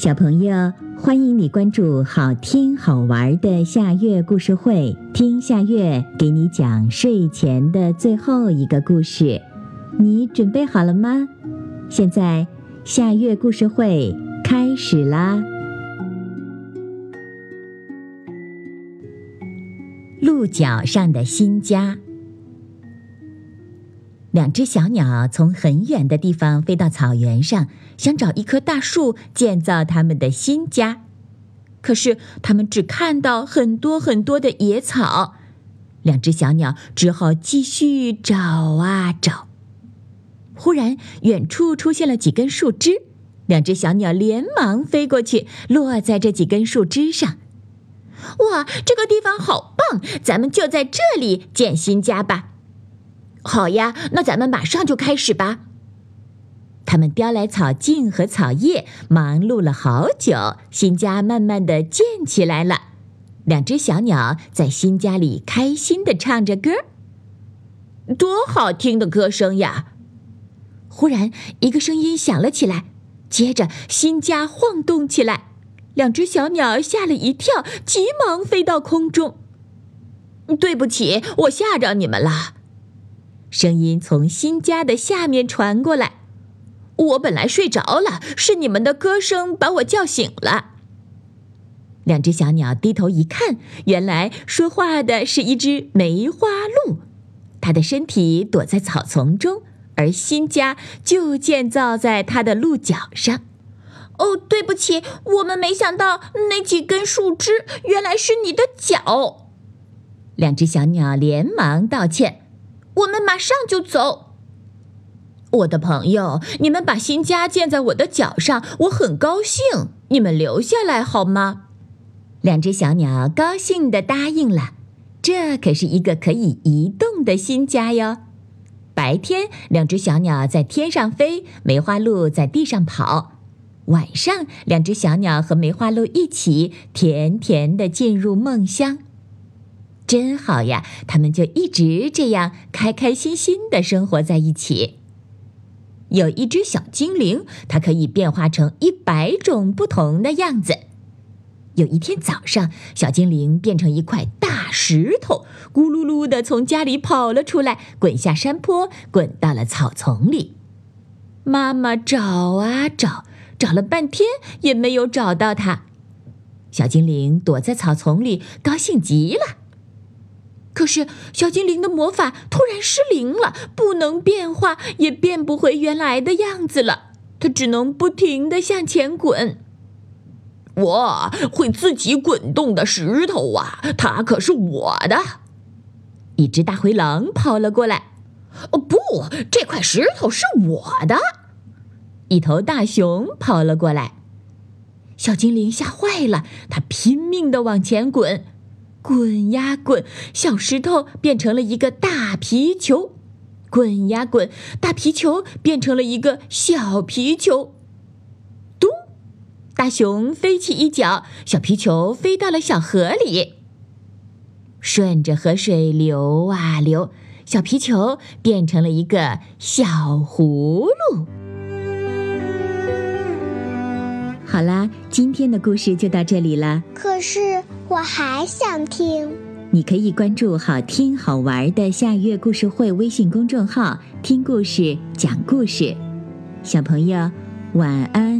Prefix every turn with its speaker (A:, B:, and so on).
A: 小朋友，欢迎你关注好听好玩的夏月故事会，听夏月给你讲睡前的最后一个故事。你准备好了吗？现在夏月故事会开始啦！鹿角上的新家。两只小鸟从很远的地方飞到草原上，想找一棵大树建造他们的新家。可是他们只看到很多很多的野草，两只小鸟只好继续找啊找。忽然，远处出现了几根树枝，两只小鸟连忙飞过去，落在这几根树枝上。哇，这个地方好棒！咱们就在这里建新家吧。
B: 好呀，那咱们马上就开始吧。
A: 他们叼来草茎和草叶，忙碌了好久，新家慢慢的建起来了。两只小鸟在新家里开心的唱着歌，
B: 多好听的歌声呀！
A: 忽然，一个声音响了起来，接着新家晃动起来，两只小鸟吓了一跳，急忙飞到空中。
B: 对不起，我吓着你们了。
A: 声音从新家的下面传过来，
B: 我本来睡着了，是你们的歌声把我叫醒了。
A: 两只小鸟低头一看，原来说话的是一只梅花鹿，它的身体躲在草丛中，而新家就建造在它的鹿角上。
B: 哦，对不起，我们没想到那几根树枝原来是你的脚。
A: 两只小鸟连忙道歉。
B: 我们马上就走，我的朋友，你们把新家建在我的脚上，我很高兴。你们留下来好吗？
A: 两只小鸟高兴地答应了。这可是一个可以移动的新家哟。白天，两只小鸟在天上飞，梅花鹿在地上跑；晚上，两只小鸟和梅花鹿一起甜甜地进入梦乡。真好呀！他们就一直这样开开心心的生活在一起。有一只小精灵，它可以变化成一百种不同的样子。有一天早上，小精灵变成一块大石头，咕噜噜的从家里跑了出来，滚下山坡，滚到了草丛里。妈妈找啊找，找了半天也没有找到它。小精灵躲在草丛里，高兴极了。可是，小精灵的魔法突然失灵了，不能变化，也变不回原来的样子了。它只能不停的向前滚。
B: 我，会自己滚动的石头啊，它可是我的！
A: 一只大灰狼跑了过来。
B: 哦，不，这块石头是我的！
A: 一头大熊跑了过来。小精灵吓坏了，它拼命的往前滚。滚呀滚，小石头变成了一个大皮球；滚呀滚，大皮球变成了一个小皮球。咚！大熊飞起一脚，小皮球飞到了小河里。顺着河水流啊流，小皮球变成了一个小葫芦。好啦，今天的故事就到这里了。
C: 可是。我还想听，
A: 你可以关注“好听好玩的下月故事会”微信公众号，听故事、讲故事。小朋友，晚安。